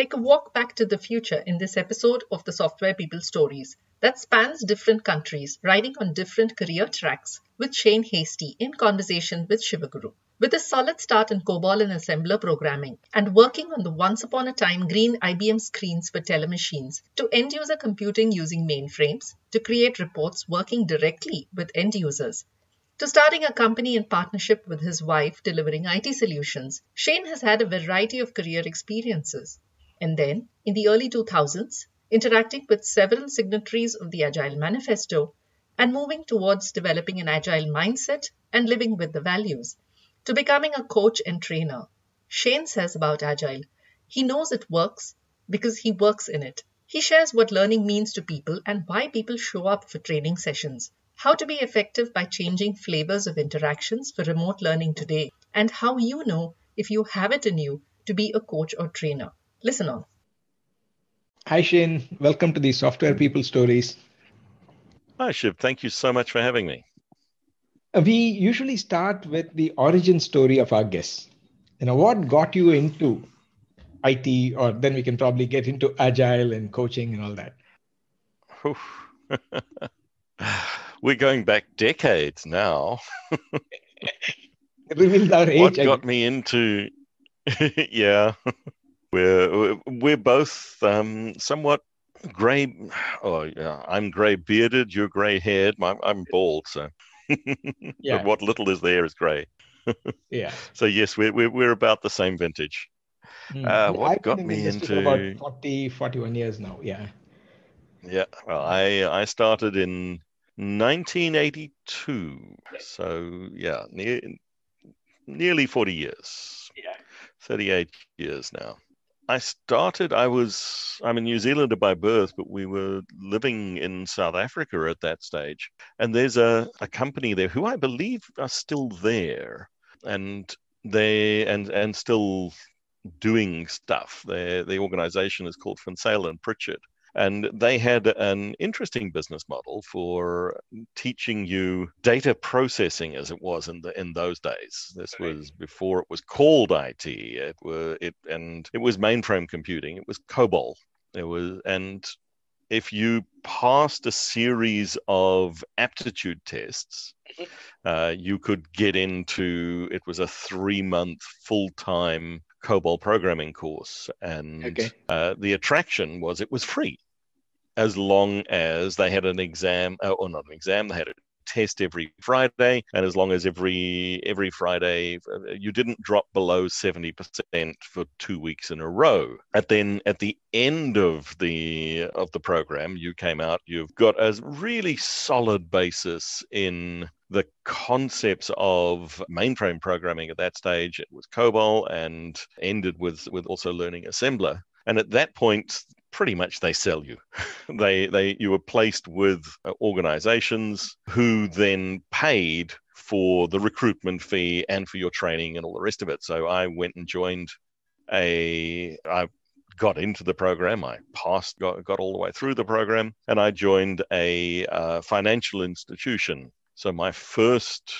Take a walk back to the future in this episode of the Software People Stories that spans different countries, riding on different career tracks with Shane Hastie in conversation with Shivaguru. With a solid start in COBOL and assembler programming and working on the once upon a time green IBM screens for telemachines to end user computing using mainframes to create reports working directly with end users to starting a company in partnership with his wife delivering IT solutions, Shane has had a variety of career experiences. And then, in the early 2000s, interacting with several signatories of the Agile Manifesto and moving towards developing an agile mindset and living with the values, to becoming a coach and trainer. Shane says about Agile, he knows it works because he works in it. He shares what learning means to people and why people show up for training sessions, how to be effective by changing flavors of interactions for remote learning today, and how you know if you have it in you to be a coach or trainer. Listen on. Hi, Shane. Welcome to the Software People Stories. Hi, Shiv. Thank you so much for having me. Uh, We usually start with the origin story of our guests. You know, what got you into IT, or then we can probably get into agile and coaching and all that. We're going back decades now. It our age. what got me into, yeah, we're we're both um, somewhat grey. Oh, yeah, I'm grey bearded. You're grey haired. I'm, I'm bald, so. Yeah. But what little is there is grey. Yeah. So yes, we're we're, we're about the same vintage. Hmm. Uh, what I've got in me industry into- about 40, 41 years now. Yeah. Yeah, well, I I started in 1982, so yeah, near, nearly 40 years. Yeah. 38 years now. I started. I was. I'm a New Zealander by birth, but we were living in South Africa at that stage. And there's a a company there who I believe are still there, and they and and still doing stuff. Their the organization is called Finsale and Pritchard and they had an interesting business model for teaching you data processing as it was in the in those days. This was before it was called IT it were it and it was mainframe computing. It was COBOL. It was and if you passed a series of aptitude tests uh, you could get into it was a three month full time COBOL programming course. And Okay. uh, the attraction was it was free as long as they had an exam, uh, or not an exam, they had a test every Friday, and as long as every every Friday uh, you didn't drop below seventy percent for two weeks in a row. And then at the end of the of the program, you came out. You've got a really solid basis in the concepts of mainframe programming at that stage. It was COBOL and ended with with also learning assembler. And at that point, pretty much they sell you. they they you were placed with uh, organizations who then paid for the recruitment fee and for your training and all the rest of it. So I went and joined a I got into the program. I passed, got, got all the way through the program, and I joined a uh, financial institution. So my first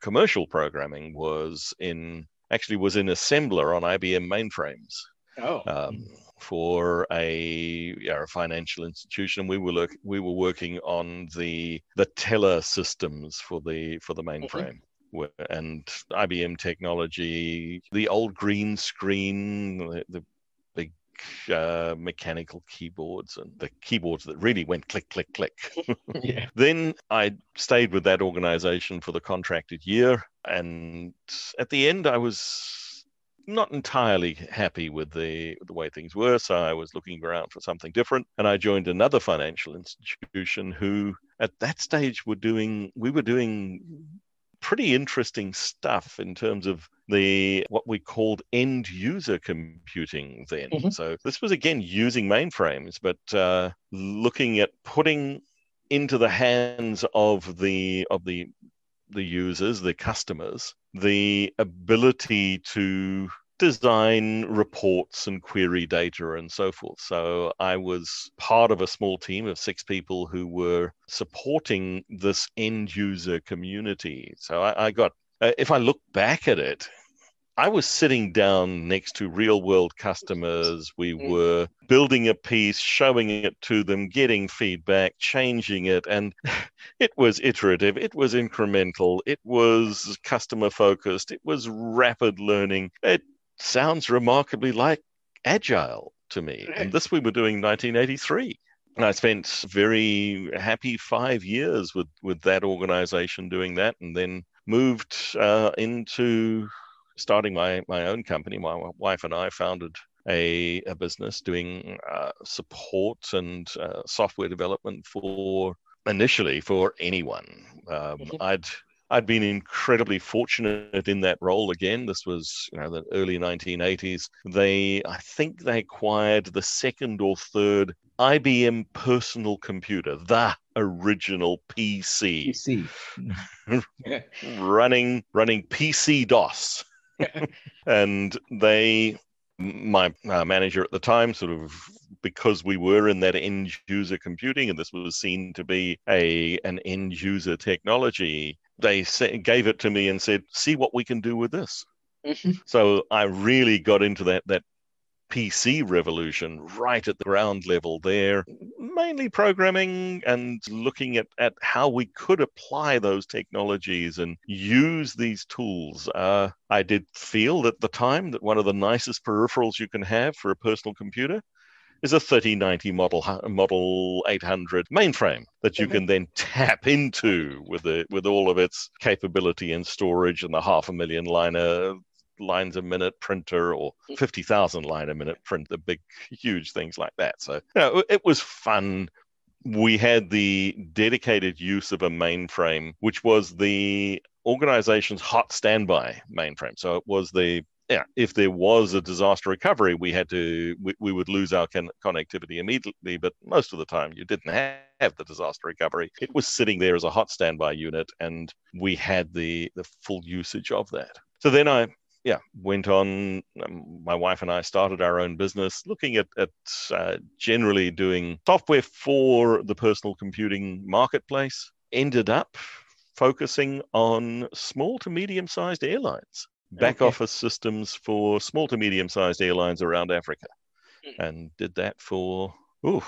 commercial programming was in actually was in assembler on IBM mainframes Oh. um, for a, yeah, a financial institution. We were look, we were working on the the teller systems for the for the mainframe. Where- And IBM technology, the old green screen, the, the uh, mechanical keyboards, and the keyboards that really went click, click, click. yeah. Then I stayed with that organization for the contracted year. And at the end, I was not entirely happy with the, the way things were. So I was looking around for something different. And I joined another financial institution who, at that stage, were doing, we were doing pretty interesting stuff in terms of the what we called end user computing then. Mhm. So this was again using mainframes, but uh, looking at putting into the hands of the of the the users, the customers, the ability to design reports and query data and so forth. So I was part of a small team of six people who were supporting this end user community. So I, I got, uh, if I look back at it, I was sitting down next to real world customers. We Mm. were building a piece, showing it to them, getting feedback, changing it. And it was iterative, it was incremental, it was customer focused, it was rapid learning. It sounds remarkably like agile to me. And this we were doing 1983. And I spent very happy five years with, with that organization doing that, and then moved uh, into starting my, my own company. My wife and I founded a, a business doing uh, support and uh, software development for initially for anyone. Um, Mhm. I'd I'd been incredibly fortunate in that role again. This was, you know, the early 1980s. They, I think they acquired the second or third IBM personal computer, the original PC, PC. running running PC DOS. and they, my uh, manager at the time, sort of because we were in that end user computing, and this was seen to be a an end user technology, they gave it to me and said, "See what we can do with this." Mhm. So I really got into that that PC revolution right at the ground level there, mainly programming and looking at, at how we could apply those technologies and use these tools. Uh, I did feel at the time that one of the nicest peripherals you can have for a personal computer is a 3090 model model 800 mainframe that you Mhm. can then tap into with the with all of its capability and storage and the half a million liner lines a minute printer or 50,000 line a minute print the big huge things like that. So you know, it was fun. We had the dedicated use of a mainframe which was the organization's hot standby mainframe. So it was the yeah, if there was a disaster recovery, we had to we, we would lose our con- connectivity immediately. But most of the time, you didn't have, the disaster recovery. It was sitting there as a hot standby unit, and we had the the full usage of that. So then I yeah went on. Um, my wife and I started our own business, looking at at uh, generally doing software for the personal computing marketplace. Ended up focusing on small to medium sized airlines back Okay. office systems for small to medium sized airlines around Africa. And did that for oof,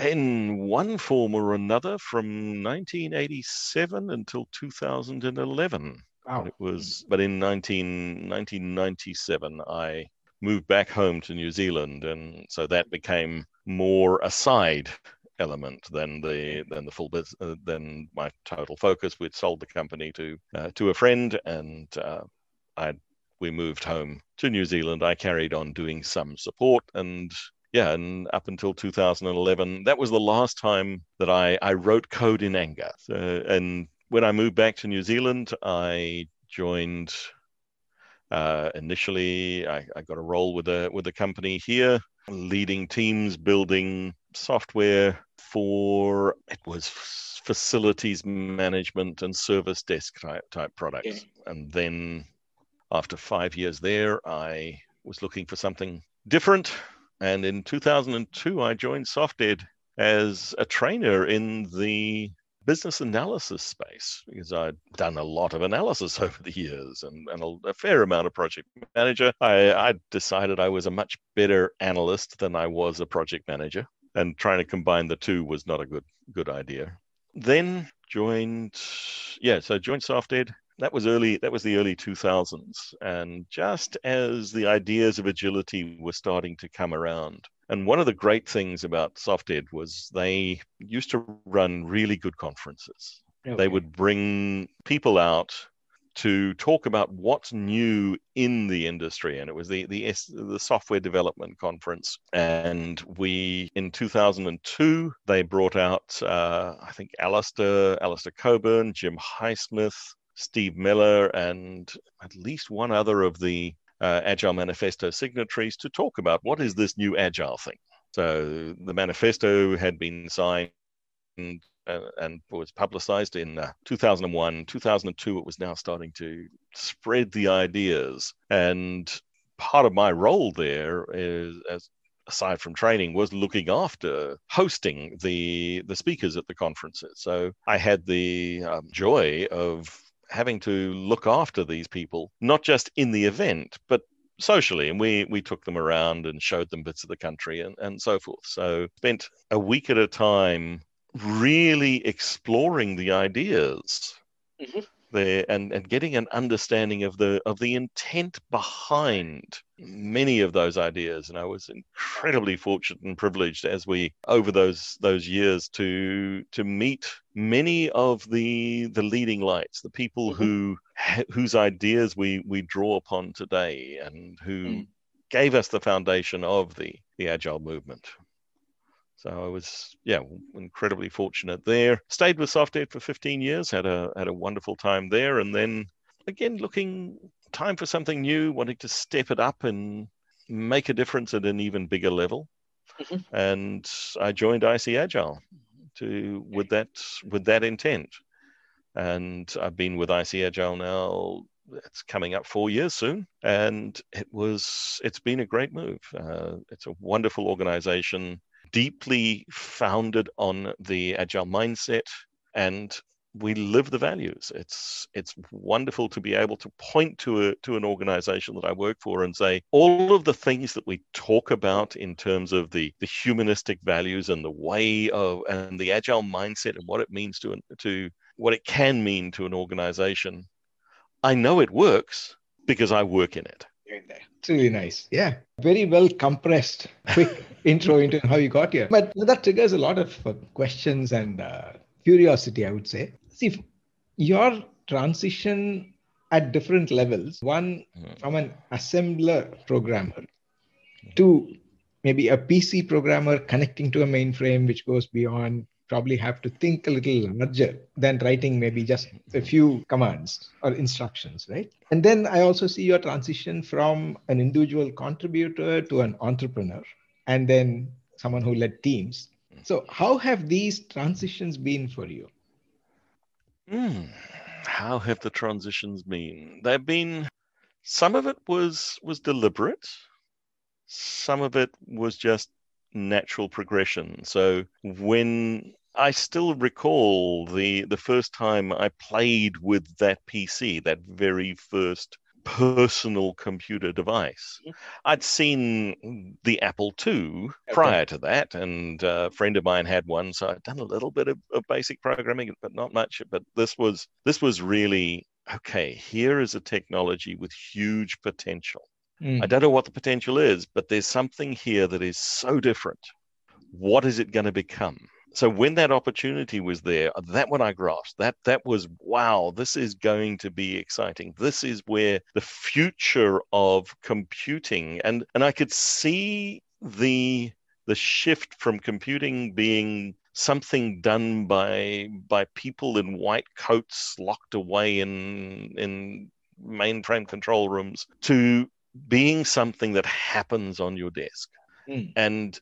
in one form or another from 1987 until 2011 Wow. it was but in 19, 1997 i moved back home to new zealand and so that became more a side element than the than the full business uh, than my total focus. We'd sold the company to uh, to a friend and uh, i we moved home to new zealand i carried on doing some support and yeah and up until 2011 that was the last time that i i wrote code in anger so, and when I moved back to New Zealand, I joined. Uh, initially, I, I got a role with a with a company here, leading teams, building software for it was facilities management and service desk type type products. Okay. And then, after five years there, I was looking for something different. And in 2002, I joined SoftEd as a trainer in the business analysis space because I'd done a lot of analysis over the years and, and a, a fair amount of project manager. I, I decided I was a much better analyst than I was a project manager, and trying to combine the two was not a good good idea. Then joined, yeah, so joined SoftEd. That was early. That was the early 2000s, and just as the ideas of agility were starting to come around, and one of the great things about SoftEd was they used to run really good conferences. They would bring people out to talk about what's new in the industry, and it was the the S, the software development conference. And we in 2002 they brought out uh, I think Alistair Alistair Cockburn, Jim Highsmith, Steve Mellor and at least one other of the uh, Agile Manifesto signatories to talk about what is this new Agile thing. So the manifesto had been signed and, uh, and was publicized in uh, 2001. 2002, it was now starting to spread the ideas. And part of my role there is, as aside from training was looking after hosting the the speakers at the conferences so i had the um, joy of having to look after these people not just in the event but socially. And we we took them around and showed them bits of the country and, and so forth. So spent a week at a time really exploring the ideas mm-hmm. there and, and getting an understanding of the of the intent behind many of those ideas and i was incredibly fortunate and privileged as we over those those years to to meet many of the the leading lights the people mm-hmm. who whose ideas we we draw upon today and who mm. gave us the foundation of the the agile movement so I was, yeah, incredibly fortunate there. Stayed with SoftEd for 15 years, had a had a wonderful time there, and then again looking time for something new, wanting to step it up and make a difference at an even bigger level. Mm-hmm. And I joined IC Agile to with that with that intent. And I've been with IC Agile now it's coming up four years soon and it was it's been a great move uh, it's a wonderful organization deeply founded on the agile mindset and we live the values. It's it's wonderful to be able to point to a to an organization that I work for and say all of the things that we talk about in terms of the the humanistic values and the way of and the agile mindset and what it means to to what it can mean to an organization. I know it works because I work in it. It's really nice. Yeah. Very well compressed, quick intro into how you got here. But that triggers a lot of uh, questions and uh, curiosity, I would say. See, your transition at different levels one mm. from an assembler programmer hmm. to maybe a PC programmer connecting to a mainframe, which goes beyond probably have to think a little larger than writing maybe just a hmm. few commands or instructions, right? And then I also see your transition from an individual contributor to an entrepreneur and then someone who led teams. Hmm. So, how have these transitions been for you? Mm, how have the transitions been? They've been. Some of it was was deliberate. Some of it was just natural progression. So when I still recall the the first time I played with that PC, that very first personal computer device. Mm-hmm. I'd seen the Apple II prior to that, and a friend of mine had one, so I'd done a little bit of, of basic programming, but not much. But this was this was really okay. Here is a technology with huge potential. Mm. I don't know what the potential is, but there's something here that is so different. What is it going to become? So when that opportunity was there, that one I grasped. That that was wow. This is going to be exciting. This is where the future of computing and and I could see the the shift from computing being something done by by people in white coats locked away in in mainframe control rooms to being something that happens on your desk. Mm. And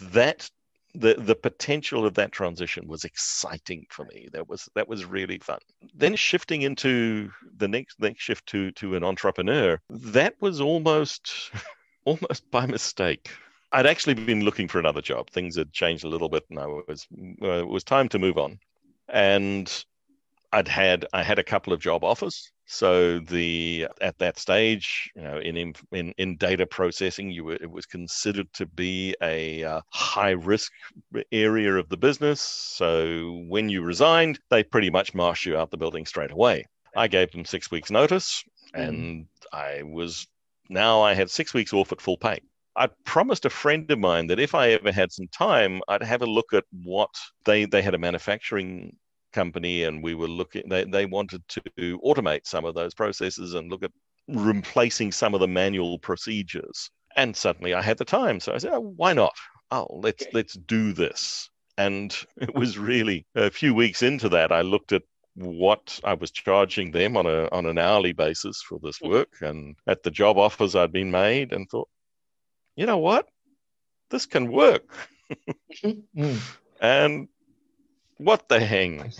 that the the potential of that transition was exciting for me. That was that was really fun. Then shifting into the next next shift to to an entrepreneur, that was almost almost by mistake. I'd actually been looking for another job. Things had changed a little bit, and I was uh, it was time to move on. And I'd had I had a couple of job offers. So the at that stage, you know, in in in data processing, you were, it was considered to be a uh, high risk area of the business. So when you resigned, they pretty much marched you out the building straight away. I gave them six weeks notice, mm. and I was now I had six weeks off at full pay. I promised a friend of mine that if I ever had some time, I'd have a look at what they they had a manufacturing company and we were looking they, they wanted to automate some of those processes and look at replacing some of the manual procedures and suddenly i had the time so i said oh, why not oh let's let's do this and it was really a few weeks into that i looked at what I was charging them on a on an hourly basis for this work and at the job offers I'd been made and thought, you know what? This can work. Mm. and what the hang?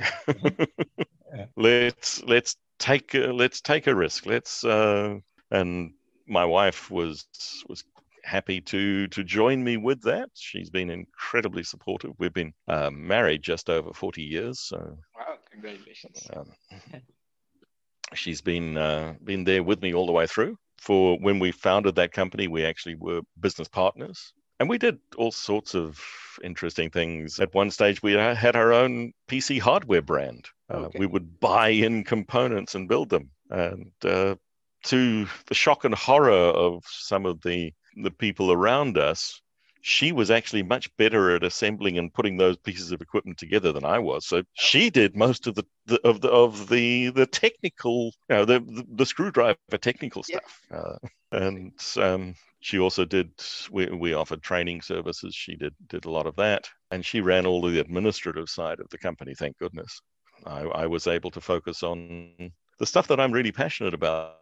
Yeah. let's let's take a, let's take a risk. Let's uh, and my wife was was happy to to join me with that. She's been incredibly supportive. We've been uh, married just over forty years, so Wow, congratulations. um, she's been uh, been there with me all the way through. For when we founded that company, we actually were business partners, and we did all sorts of interesting things. At one stage, we uh, had our own PC hardware brand. Uh, We would buy in components and build them, and uh, to the shock and horror of some of the the people around us. She was actually much better at assembling and putting those pieces of equipment together than I was. So she did most of the, the of the of the the technical, you know, the the, the screwdriver technical Yeah. stuff. Uh, and um, she also did. We, we offered training services. She did did a lot of that, and she ran all the administrative side of the company. Thank goodness. I, I was able to focus on the stuff that I'm really passionate about,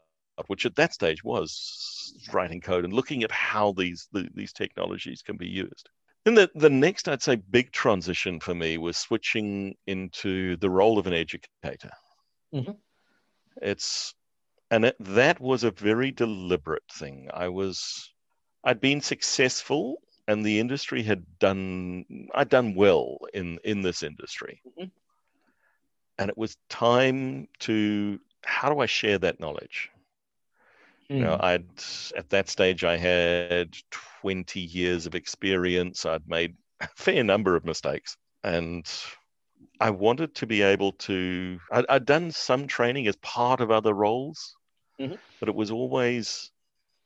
which at that stage was writing code and looking at how these the, these technologies can be used. Then the, the next, I'd say, big transition for me was switching into the role of an educator. Mhm. It's and it, that was a very deliberate thing. I was I'd been successful, and the industry had done I'd done well in in this industry, Mhm. and it was time to how do I share that knowledge? You know, Mm. I'd at that stage I had 20 years of experience. I'd made a fair number of mistakes, and I wanted to be able to. I'd, I'd done some training as part of other roles, Mhm. but it was always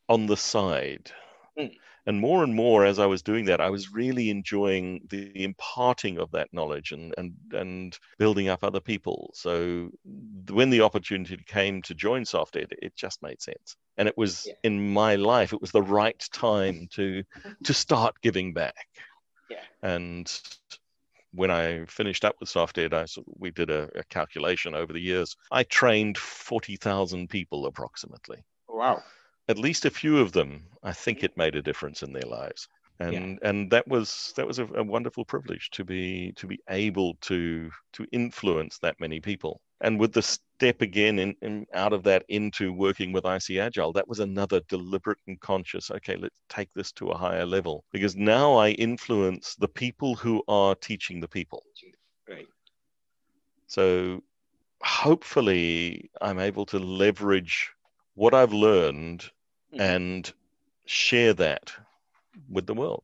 on the side. Mm. And more and more as I was doing that, I was really enjoying the imparting of that knowledge and and and building up other people. So when the opportunity came to join SoftEd, it just made sense. And it was Yeah. in my life, it was the right time to to start giving back. Yeah. And when I finished up with SoftEd, I we did a, a calculation over the years. I trained forty thousand people approximately Wow. At least a few of them, I think it made a difference in their lives. And and that was that was a, a wonderful privilege to be to be able to to influence that many people. And with the step again in, in out of that into working with IC Agile, that was another deliberate and conscious. Okay, let's take this to a higher level because now I influence the people who are teaching the people. Right. So hopefully I'm able to leverage what I've learned Mhm. and share that with the world.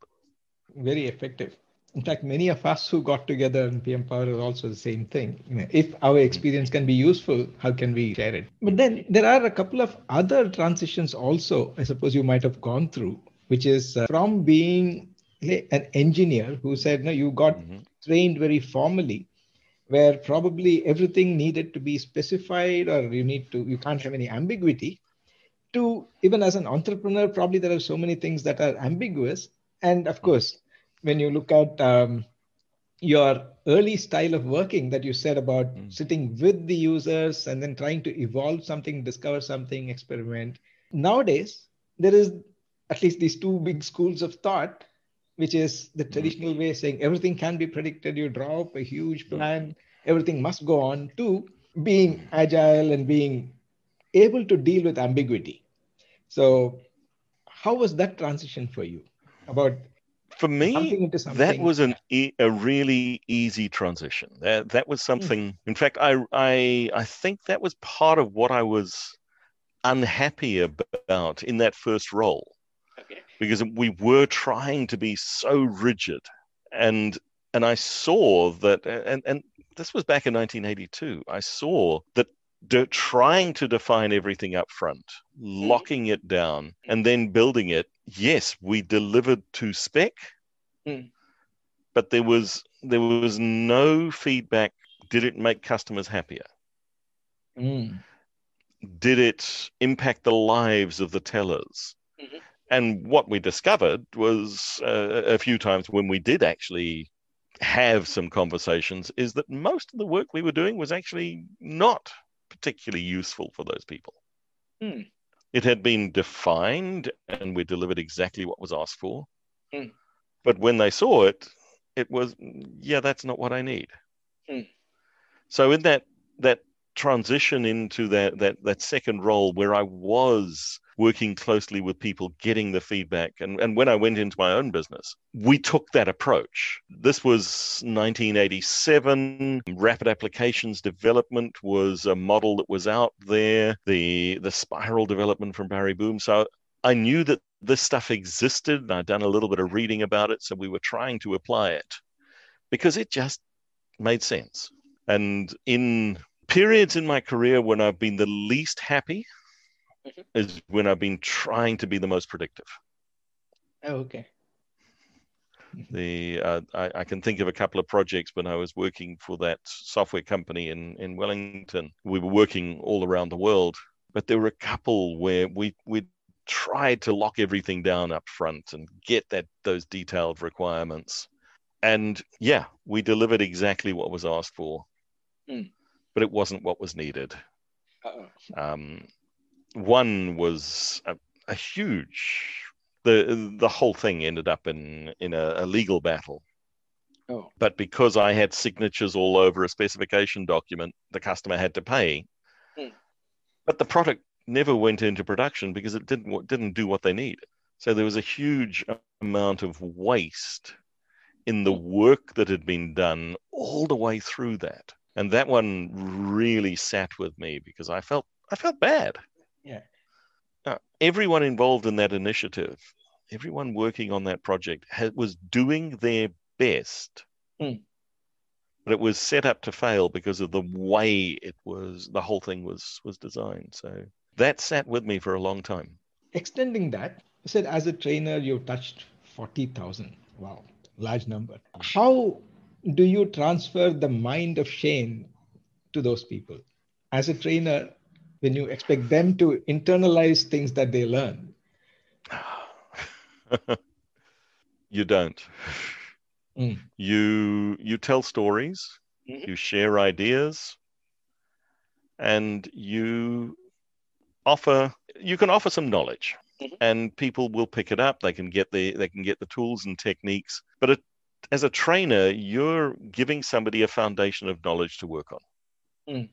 Very effective. In fact, many of us who got together in PM Power are also the same thing. You know, if our experience can be useful, how can we share it? But then there are a couple of other transitions also, I suppose you might have gone through, which is uh, from being an engineer who said, no, you got Mhm. trained very formally, where probably everything needed to be specified or you need to, you can't have any ambiguity, to even as an entrepreneur, probably there are so many things that are ambiguous. And of course, when you look at um, your early style of working that you said about Mm. sitting with the users and then trying to evolve something, discover something, experiment. Nowadays, there is at least these two big schools of thought, which is the traditional way saying everything can be predicted. You draw up a huge plan, everything must go on, to being agile and being able to deal with ambiguity. So, how was that transition for you? About For me, jumping into that was an e- a really easy transition. That that was hmm. something. In fact, I I I think that was part of what I was unhappy about in that first role Okay. because we were trying to be so rigid and and I saw that and and this was back in 1982 I saw that de- trying to define everything up front locking it down and then building it yes we delivered to spec Mm. but there was there was no feedback did it make customers happier Mm. did it impact the lives of the tellers? Mhm. And what we discovered was uh, a few times when we did actually have some conversations is that most of the work we were doing was actually not particularly useful for those people. Hmm. It had been defined and we delivered exactly what was asked for. Hmm. But when they saw it, it was, yeah, that's not what I need. Hmm. So in that that transition into that that that second role where I was working closely with people, getting the feedback. And, and when I went into my own business, we took that approach. This was 1987. Rapid applications development was a model that was out there, the, the spiral development from Barry Boehm. So I knew that this stuff existed and I'd done a little bit of reading about it. So we were trying to apply it because it just made sense. And in periods in my career when I've been the least happy, Mhm. is when I've been trying to be the most predictive. Oh, okay. The uh, I, I can think of a couple of projects when I was working for that software company in in Wellington. We were working all around the world, but there were a couple where we we tried to lock everything down up front and get that those detailed requirements. And yeah, we delivered exactly what was asked for, Hmm. but it wasn't what was needed. Um, one was a, a huge. The the whole thing ended up in in a, a legal battle. Oh. But because I had signatures all over a specification document, the customer had to pay. Hmm. But the product never went into production because it didn't didn't do what they need. So there was a huge amount of waste in the work that had been done all the way through that. And that one really sat with me because I felt I felt bad. Yeah. Now, everyone involved in that initiative, everyone working on that project ha- was doing their best. Hmm. But it was set up to fail because of the way it was the whole thing was was designed. So that sat with me for a long time. Extending that, you said as a trainer, you've touched 40,000. Wow, large number. How do you transfer the mind of Shane to those people? As a trainer, when you expect them to internalize things that they learn. you don't. Mm. You you tell stories, Mhm. you share ideas, and you offer you can offer some knowledge Mhm. and people will pick it up they can get the they can get the tools and techniques but it, as a trainer you're giving somebody a foundation of knowledge to work on Mm.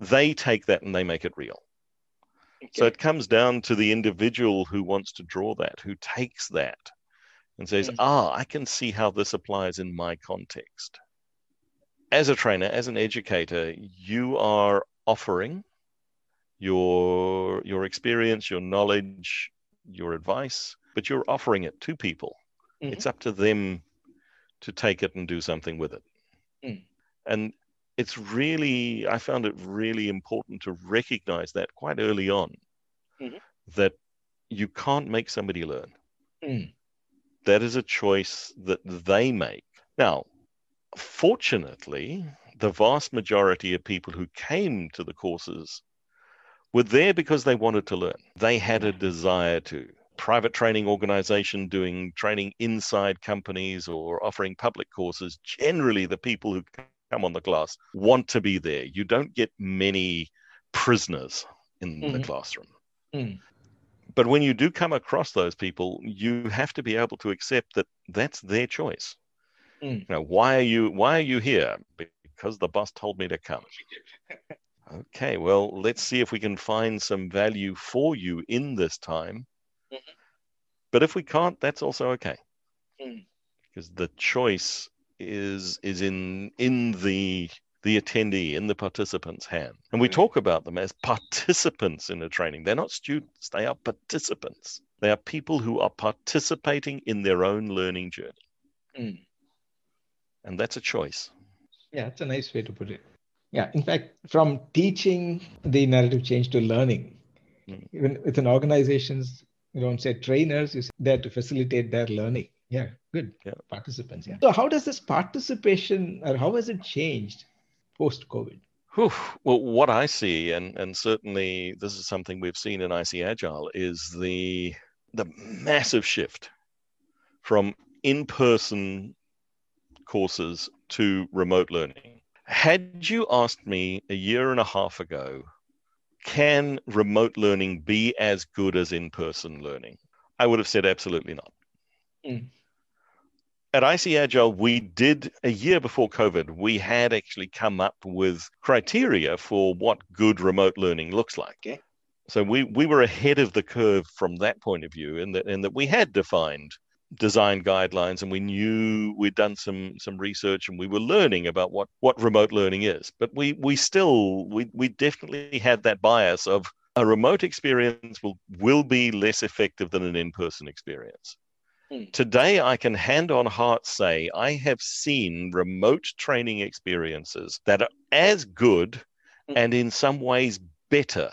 They take that and they make it real so it comes down to the individual who wants to draw that who takes that and says Mm. ah i can see how this applies in my context as a trainer as an educator you are offering your your experience your knowledge your advice but you're offering it to people Mhm. it's up to them to take it and do something with it Mm. and it's really i found it really important to recognize that quite early on Mhm. that you can't make somebody learn Mm. that is a choice that they make now fortunately the vast majority of people who came to the courses were there because they wanted to learn. They had a desire to. Private training organization doing training inside companies or offering public courses, generally the people who come on the class want to be there. You don't get many prisoners in the Mhm. classroom. Mm. But when you do come across those people, you have to be able to accept that that's their choice. Mm. You know, why are you why are you here? Because the boss told me to come. Okay, well, let's see if we can find some value for you in this time. Mhm. But if we can't, that's also okay. Mm. Because the choice is is in in the the attendee, in the participant's hand. And we talk about them as participants in a training. They're not students, they are participants. They are people who are participating in their own learning journey. Mm. And that's a choice. Yeah, that's a nice way to put it. Yeah, in fact, from teaching the narrative change to learning, Mm. even within organizations, you don't say trainers, you say there to facilitate their learning. Yeah, good. Yeah. Participants. Yeah. So, how does this participation or how has it changed post COVID? Well, what I see, and, and certainly this is something we've seen in IC Agile, is the the massive shift from in-person courses to remote learning. Had you asked me a year and a half ago, can remote learning be as good as in person learning? I would have said absolutely not. Mm. At IC Agile, we did a year before COVID, we had actually come up with criteria for what good remote learning looks like. Okay. So we, we were ahead of the curve from that point of view, in that in that we had defined design guidelines and we knew we'd done some some research and we were learning about what what remote learning is but we we still we we definitely had that bias of a remote experience will will be less effective than an in-person experience Today i can hand on heart say i have seen remote training experiences that are as good Hmm. and in some ways better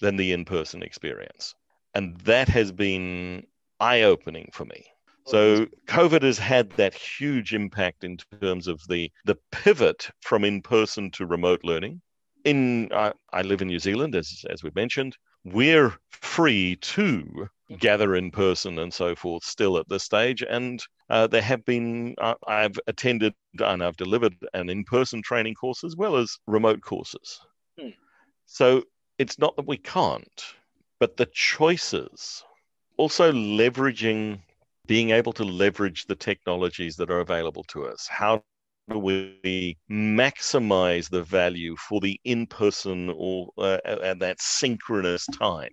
than the in-person experience and that has been eye-opening for me so COVID has had that huge impact in terms of the the pivot from in person to remote learning. In I, I live in New Zealand, as as we mentioned, we're free to gather in person and so forth still at this stage, and uh, there have been uh, I've attended and I've delivered an in person training course as well as remote courses. Hmm. So it's not that we can't, but the choices, also leveraging being able to leverage the technologies that are available to us. How do we maximize the value for the in-person or uh, at that synchronous time?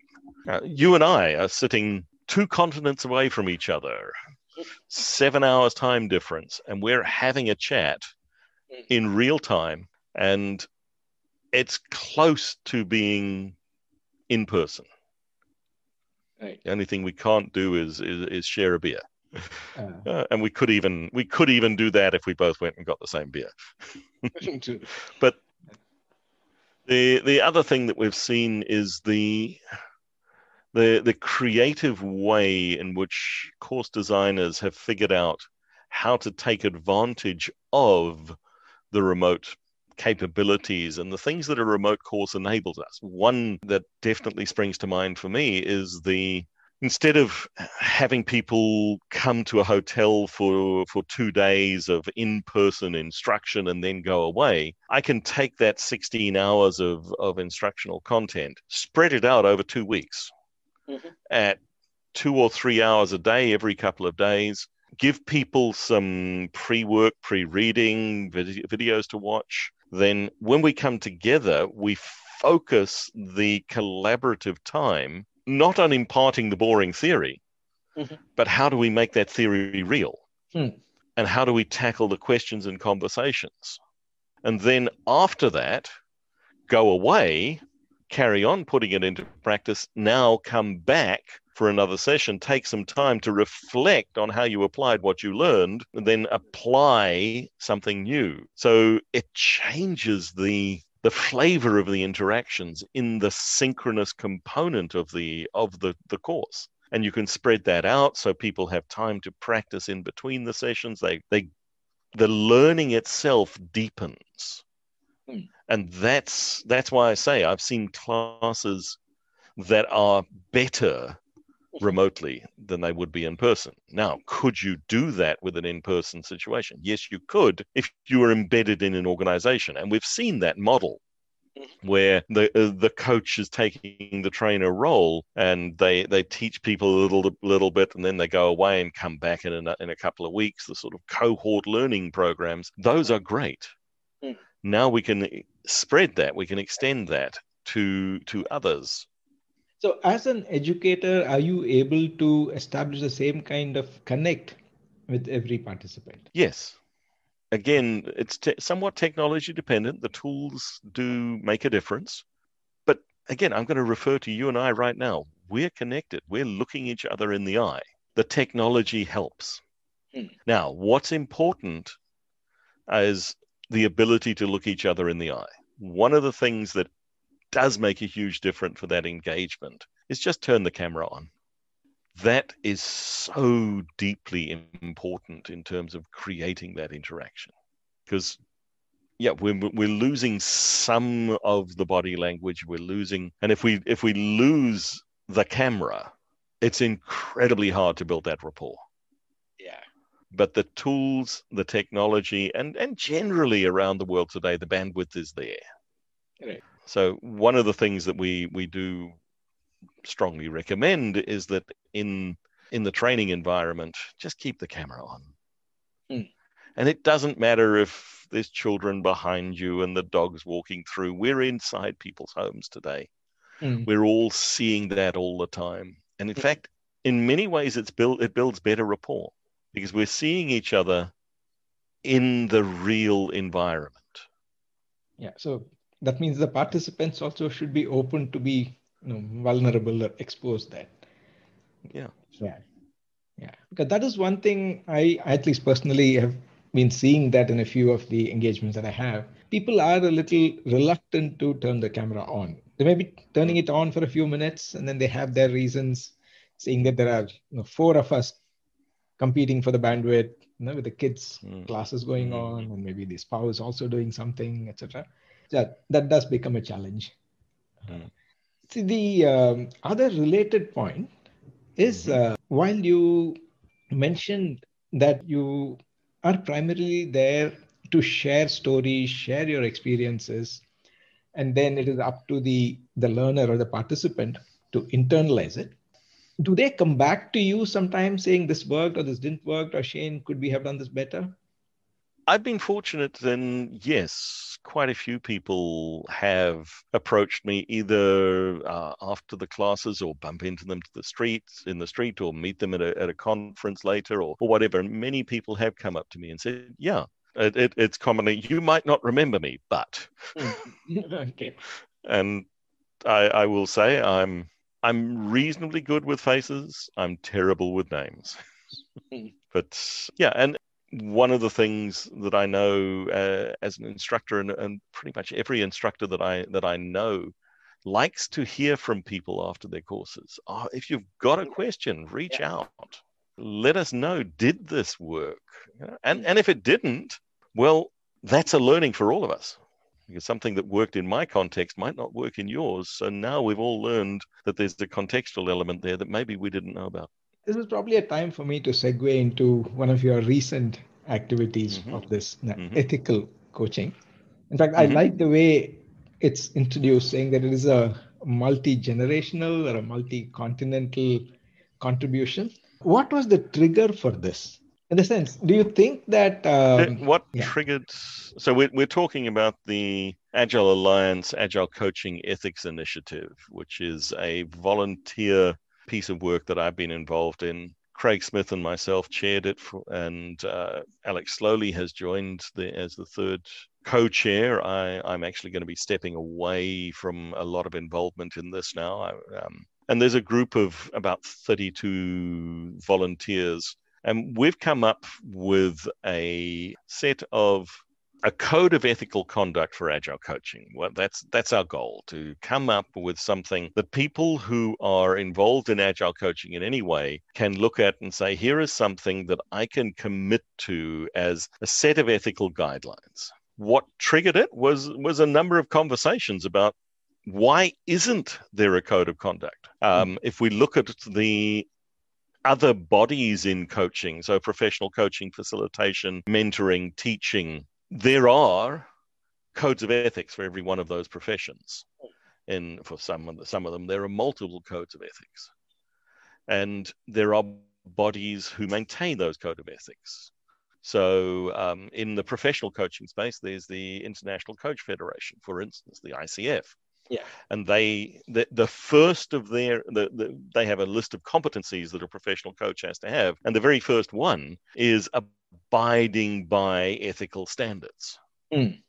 Uh, you and I are sitting two continents away from each other, seven hours time difference, and we're having a chat in real time, and it's close to being in person. Right. The only thing we can't do is is, is share a beer, Uh, uh, and we could even we could even do that if we both went and got the same beer. But the the other thing that we've seen is the the the creative way in which course designers have figured out how to take advantage of the remote capabilities and the things that a remote course enables us. One that definitely springs to mind for me is the instead of having people come to a hotel for for 2 days of in-person instruction and then go away, I can take that 16 hours of of instructional content, spread it out over 2 weeks Mhm. at 2 or 3 hours a day every couple of days give people some pre-work pre-reading vid- videos to watch then when we come together, we focus the collaborative time not on imparting the boring theory, Mhm. but how do we make that theory real? Hmm. And how do we tackle the questions and conversations? And then after that, go away, carry on putting it into practice, now come back for another session, take some time to reflect on how you applied what you learned, and then apply something new. So it changes the the flavor of the interactions in the synchronous component of the of the, the course. And you can spread that out so people have time to practice in between the sessions. They they the learning itself deepens. Hmm. And that's that's why I say I've seen classes that are better remotely than they would be in person. Now, could you do that with an in person situation? Yes, you could if you were embedded in an organization. And we've seen that model where the uh, the coach is taking the trainer role and they they teach people a little little bit and then they go away and come back in a, in a couple of weeks the sort of cohort learning programs those are great. Now we can spread that we can extend that to to others So, as an educator, are you able to establish the same kind of connect with every participant? Yes. Again, it's te- somewhat technology dependent. The tools do make a difference. But again, I'm going to refer to you and I right now. We're connected, we're looking each other in the eye. The technology helps. Hmm. Now, what's important is the ability to look each other in the eye. One of the things that does make a huge difference for that engagement is just turn the camera on that is so deeply important in terms of creating that interaction because yeah we're, we're losing some of the body language we're losing and if we if we lose the camera it's incredibly hard to build that rapport. But the tools, the technology, and, and generally around the world today, the bandwidth is there. Right. So one of the things that we we do strongly recommend is that in in the training environment, just keep the camera on. Mm. And it doesn't matter if there's children behind you and the dog's walking through. We're inside people's homes today. Mm. We're all seeing that all the time. And in Mm. fact, in many ways, it's built it builds better rapport because we're seeing each other in the real environment. Yeah. So that means the participants also should be open to be you know, vulnerable or exposed that. Yeah. Yeah. Yeah. Because that is one thing I, at least personally, have been seeing that in a few of the engagements that I have. People are a little reluctant to turn the camera on. They may be turning it on for a few minutes and then they have their reasons, saying that there are you know, four of us competing for the bandwidth, you know, with the kids' Mm. classes going Mm. on, and maybe the spouse also doing something, etc. That that does become a challenge. Mm. See, the um, other related point is uh, while you mentioned that you are primarily there to share stories, share your experiences, and then it is up to the the learner or the participant to internalize it. Do they come back to you sometimes saying this worked or this didn't work or Shane, could we have done this better? I've been fortunate, then, yes, quite a few people have approached me either uh, after the classes or bump into them to the streets in the street or meet them at a, at a conference later or, or whatever. And many people have come up to me and said, "Yeah, it, it, it's commonly you might not remember me, but," okay. and I, I will say I'm I'm reasonably good with faces. I'm terrible with names. but yeah, and one of the things that I know uh, as an instructor, and, and pretty much every instructor that I that I know likes to hear from people after their courses. Oh, if you've got a question, reach out. Let us know. Did this work? You know, And and if it didn't, well, that's a learning for all of us. Because something that worked in my context might not work in yours. So now we've all learned that there's the contextual element there that maybe we didn't know about. This is probably a time for me to segue into one of your recent activities Mhm. of this Mhm. ethical coaching. In fact, I Mhm. like the way it's introduced, saying that it is a multi generational or a multi continental contribution. What was the trigger for this? In the sense, do you think that? Um, what yeah. triggered so we're, we're talking about the agile alliance agile coaching ethics initiative which is a volunteer piece of work that i've been involved in craig smith and myself chaired it for, and uh, alex sloley has joined the, as the third co-chair I, i'm actually going to be stepping away from a lot of involvement in this now I, um, and there's a group of about 32 volunteers and we've come up with a set of a code of ethical conduct for agile coaching. Well, that's that's our goal to come up with something that people who are involved in agile coaching in any way can look at and say, here is something that I can commit to as a set of ethical guidelines. What triggered it was was a number of conversations about why isn't there a code of conduct? Um, if we look at the other bodies in coaching, so professional coaching, facilitation, mentoring, teaching, there are codes of ethics for every one of those professions. And for some of, the, some of them, there are multiple codes of ethics. And there are bodies who maintain those code of ethics. So, um, in the professional coaching space, there's the International Coach Federation, for instance, the ICF. Yeah. And they, the, the first of their, the, the, they have a list of competencies that a professional coach has to have. And the very first one is abiding by ethical standards. Mm.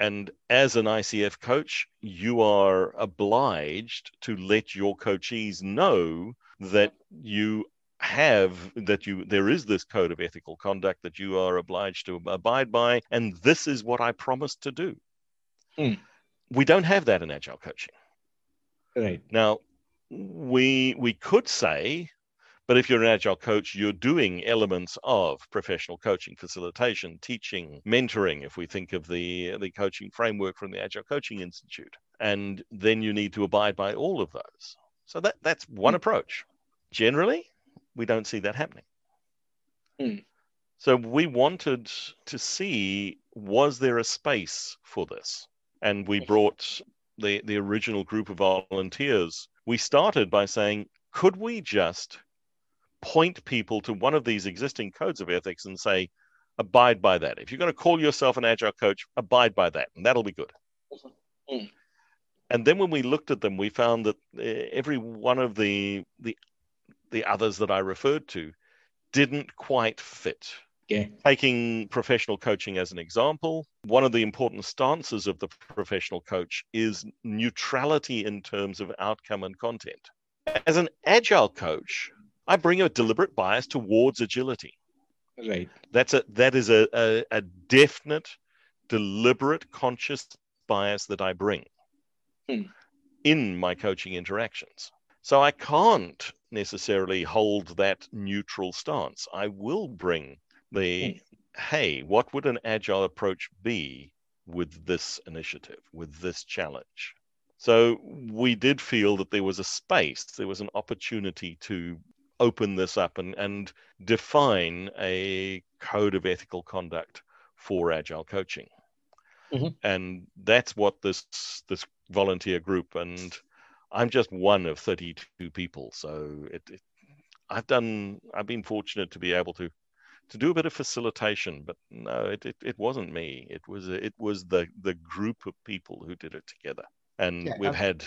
And as an ICF coach, you are obliged to let your coachees know that you have that you there is this code of ethical conduct that you are obliged to abide by and this is what i promised to do Mm. We don't have that in agile coaching right. now we we could say but if you're an agile coach you're doing elements of professional coaching facilitation teaching mentoring if we think of the the coaching framework from the agile coaching institute and then you need to abide by all of those so that that's one Mm. approach generally we don't see that happening Hmm. So we wanted to see was there a space for this? And we brought the, the original group of volunteers. We started by saying, could we just point people to one of these existing codes of ethics and say, abide by that. If you're going to call yourself an agile coach, abide by that, and that'll be good. Mm. And then when we looked at them, we found that uh, every one of the the the others that I referred to didn't quite fit. Okay. Taking professional coaching as an example, one of the important stances of the professional coach is neutrality in terms of outcome and content. As an agile coach, I bring a deliberate bias towards agility. Right. That's a that is a, a, a definite, deliberate, conscious bias that I bring Hmm. in my coaching interactions. So I can't necessarily hold that neutral stance. I will bring the hey, what would an agile approach be with this initiative, with this challenge? So we did feel that there was a space, there was an opportunity to open this up and, and define a code of ethical conduct for agile coaching. Mhm. And that's what this this volunteer group and I'm just one of 32 people. So it, it I've done I've been fortunate to be able to to do a bit of facilitation, but no, it, it, it wasn't me. It was it was the the group of people who did it together. And Yeah, we've um, had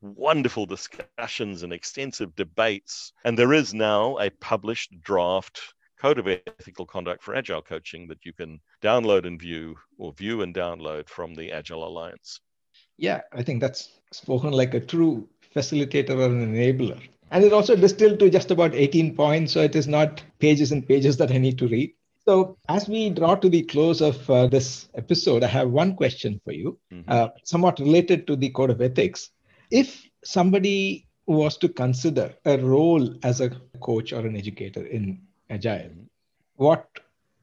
wonderful discussions and extensive debates. And there is now a published draft code of ethical conduct for agile coaching that you can download and view or view and download from the Agile Alliance. Yeah, I think that's spoken like a true facilitator or an enabler. And it also distilled to just about 18 points, so it is not pages and pages that I need to read. So, as we draw to the close of uh, this episode, I have one question for you, Mhm. uh, somewhat related to the code of ethics. If somebody was to consider a role as a coach or an educator in Agile, what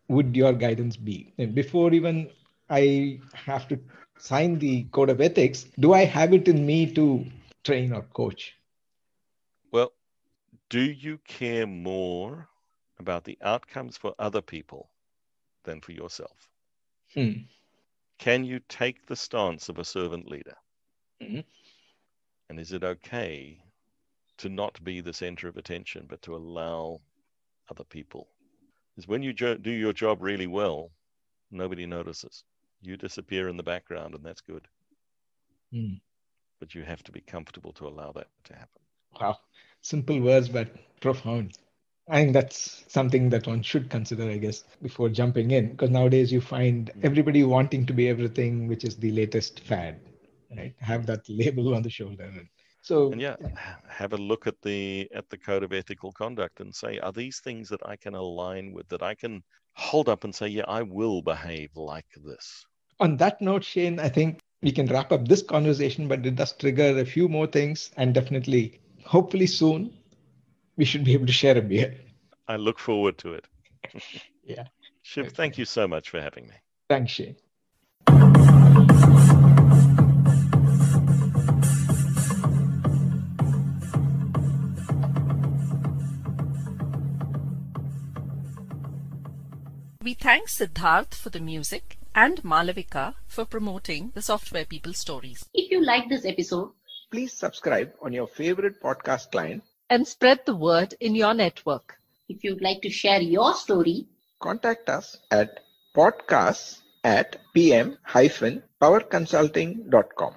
would your guidance be? And before even I have to sign the code of ethics, do I have it in me to train or coach? Do you care more about the outcomes for other people than for yourself? Hmm. Can you take the stance of a servant leader? Mhm. And is it okay to not be the center of attention, but to allow other people? Because when you jo- do your job really well, nobody notices. You disappear in the background, and that's good. Hmm. But you have to be comfortable to allow that to happen. Wow. Simple words, but profound. I think that's something that one should consider, I guess, before jumping in. Because nowadays you find everybody wanting to be everything, which is the latest fad, right? Have that label on the shoulder. So, and yeah have a look at the at the code of ethical conduct and say are these things that i can align with that i can hold up and say yeah i will behave like this on that note, Shane, I think we can wrap up this conversation, but it does trigger a few more things. And definitely, hopefully soon, we should be able to share a beer. i look forward to it Yeah. shiv thank you so much for having me Thanks, Shane. We thank Siddharth for the music and Malavika for promoting the Software People stories. If you like this episode, Please subscribe on your favorite podcast client. And spread the word in your network. if you'd like to share your story, Contact us at podcasts at pm-powerconsulting.com.